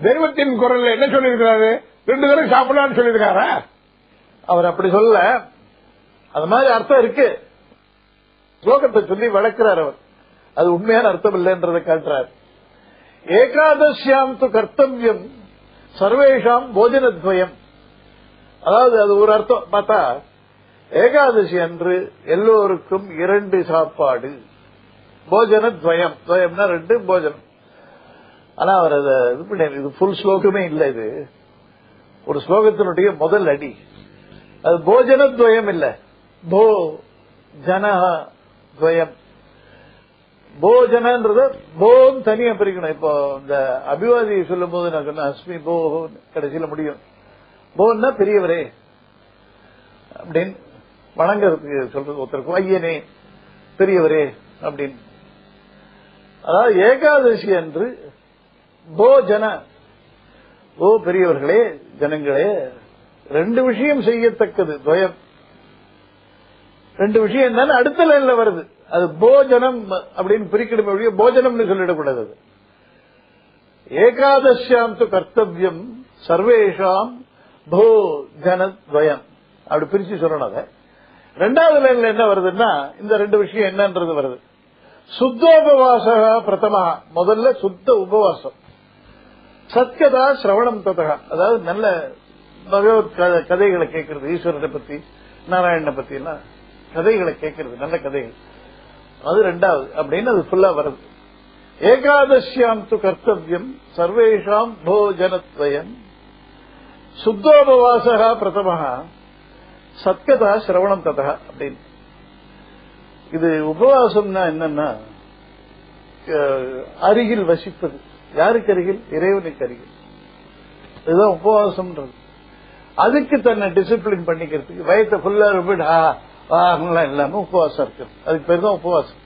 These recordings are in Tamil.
தெய்வத்தின் குரல்ல என்ன சொல்லியிருக்கிறாரு? ரெண்டு பேரும் சாப்பிடலாம்னு சொல்லியிருக்காரா? அவர் அப்படி சொல்ல அது மாதிரி அர்த்தம் இருக்கு. ஸ்லோகத்தை சொல்லி வளர்க்கிறார் அவர். அது உண்மையான அர்த்தம் இல்லைன்றதை காட்டுறார். ஏகாதசியாம் து கர்த்தவியம் சர்வேஷாம் போஜனத்வயம். அதாவது அது ஒரு அர்த்தம். பார்த்தா ஏகாதசி அன்று எல்லோருக்கும் இரண்டு சாப்பாடு. போஜன துவயம் துவயம்னா ரெண்டு போஜனம். ஆனா அவர் அதை இது பண்ணி இது ஃபுல் ஸ்லோகமே இல்லை இது. ஒரு ஸ்லோகத்தினுடைய முதல் அடி. அது போஜன துவயம் இல்ல. போ ஜன துவயம். போஜனன்றத போன் தனியா பிரிக்கணும். இப்போ இந்த அபிவாதி சொல்லும் போது நான் சொன்னேன் அஸ்மி போ கடைசியில முடியும். போன்னா பெரியவரே அப்படின்னு வணங்குறதுக்கு சொல்றது ஒருத்தருக்கு ஐயனே பெரியவரே அப்படின்னு. அதாவது ஏகாதசி அன்று போஜன ஓ பெரியவர்களே ஜனங்களே ரெண்டு விஷயம் செய்யத்தக்கது துவயம். ரெண்டு விஷயம் என்ன அடுத்த லைன்ல வருது. அது போஜனம் அப்படின்னு பிரிக்கணும் போஜனம்னு சொல்லிடக்கூடாது அது. ஏகாதசியாம் து கர்த்தவியம் சர்வேஷாம் போ ஜனத்வயம் அப்படி பிரிச்சு சொல்லணும் அதை. ரெண்டாவது லைன்ல என்ன வருதுன்னா இந்த ரெண்டு விஷயம் என்னன்றது வருது. சுத்தோபவாச பிரதமா முதல்ல சுத்த உபவாசம். சத்கதா சிரவணம் ததகா அதாவது நல்ல பகவத் கதைகளை கேட்கறது ஈஸ்வரனை பத்தி நாராயணனை பத்தி எல்லாம் கதைகளை கேட்கறது நல்ல கதைகள். அது ரெண்டாவது. அப்படின்னு அது ஃபுல்லா வருது. ஏகாதசியாம் து கர்த்தவியம் சர்வேஷாம் போஜனத்வயம் சுத்தோபவாசகா பிரதமஹா சத்கதா சிரவணம் ததா அப்படின்னு. இது உபவாசம்னா என்னன்னா அருகில் வசிப்பது. யாருக்கு அருகில்? இறைவனுக்கு அருகில். இதுதான் உபவாசம்ன்றது. அதுக்கு தன்னை டிசிப்ளின் பண்ணிக்கிறதுக்கு வயத்தை ஃபுல்லா ரிப்பீட் ஆ இல்லாம உபவாசம் இருக்குது. அதுக்கு பேர் தான் உபவாசம்.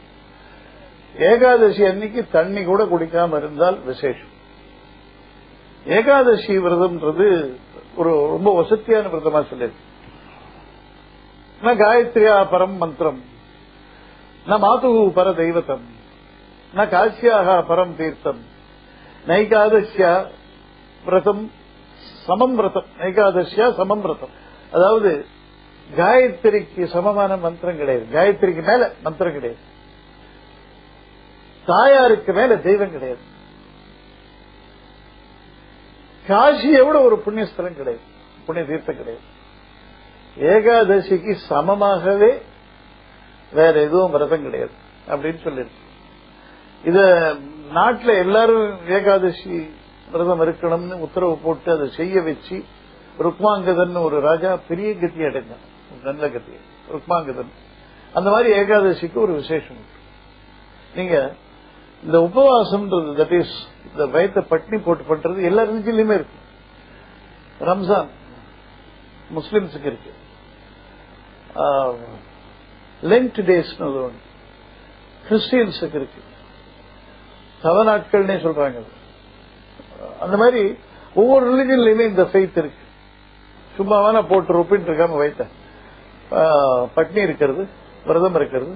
ஏகாதசி அன்னைக்கு தண்ணி கூட குடிக்காம இருந்தால் விசேஷம். ஏகாதசி விரதம்ன்றது ஒரு ரொம்ப வசதியான விரதமா சொல்லியிருக்கு. நான் காயத்ரியா பரம் மந்திரம். நான் மாது பர தெய்வத்தம். நான் காசியாக பரம் தீர்த்தம். நைகாதசியா விரதம் சமம் விரதம். நைகாதசியா சமம் விரதம். அதாவது காயத்ரிக்கு சமமான மந்திரம் கிடையாது. காயத்ரிக்கு மேல மந்திரம் கிடையாது. தாயாருக்கு மேல தெய்வம் கிடையாது. காசியை விட ஒரு புண்ணியஸ்தலம் கிடையாது. புண்ணிய தீர்த்தம் கிடையாது. ஏகாதசிக்கு சமமாகவே வேற எதுவும் விரதம் கிடையாது. அப்படின்னு சொல்லிருக்கு. இத நாட்டுல எல்லாரும் ஏகாதசி விரதம் இருக்கணும்னு உத்தரவு போட்டு அதை செய்ய வச்சு ருக்மாங்கதன் ஒரு ராஜா பெரிய கத்தி அடைஞ்ச நல்ல கத்தி. ருக்மாங்கதன் அந்த மாதிரி ஏகாதசிக்கு ஒரு விசேஷம். நீங்க இந்த உபவாசம்ன்றது தட் இஸ் இந்த வயத்தை பட்னி போட்டு பண்றது எல்லா ரிலிஜிலையுமே இருக்கு. ரம்ஜான் முஸ்லிம்ஸுக்கு இருக்கு. லென்ட் டேஸ்னு ஒரு ஒன்று கிறிஸ்டியன்ஸுக்கு இருக்கு. சவ நாட்கள்னே சொல்றாங்க. அந்த மாதிரி ஒவ்வொரு ரிலிஜன்லயுமே இந்த ஃபெய்த் இருக்கு. சும்மாவான போட்டு ரொப்பின்னு இருக்காம வைத்த பட்னி இருக்கிறது விரதம் இருக்கிறது.